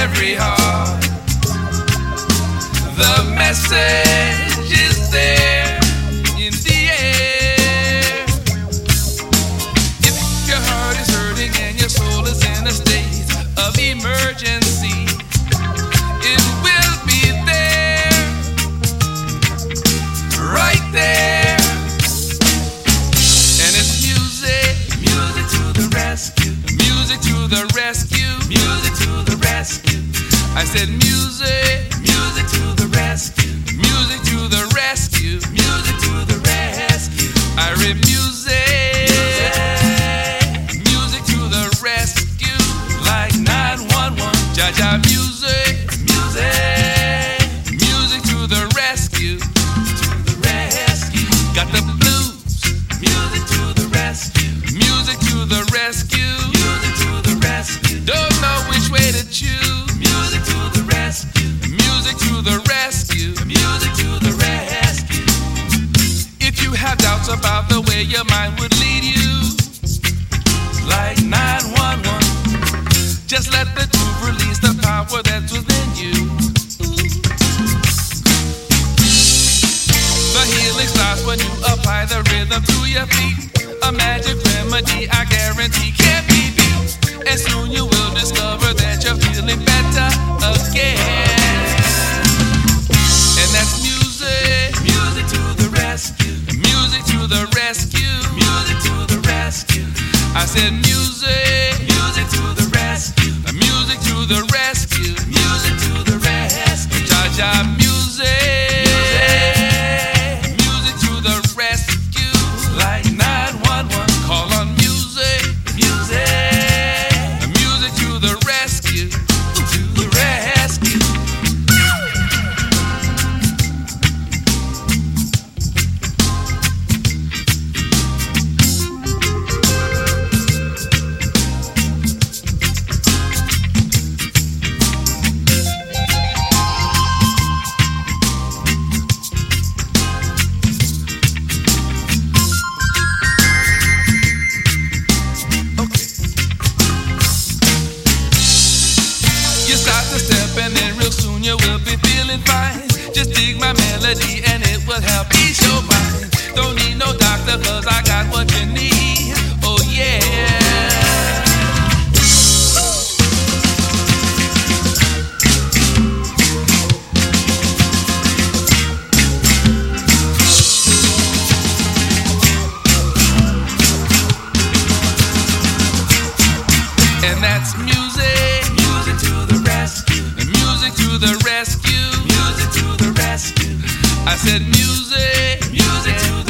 every heart. The message said music, just let the groove release the power that's within you. The healing starts when you apply the rhythm to your feet. A magic remedy I guarantee can't be beat. And soon you will discover that you're feeling better again. And that's music, music to the rescue, music to the rescue, music to the rescue. I said music the rescue, and then real soon you will be feeling fine. Just dig my melody and it will help ease your mind. Don't need no doctor cause I got what you need. Oh yeah. And that's music, music to the music to the rescue. Music to the rescue. I said music. Music to the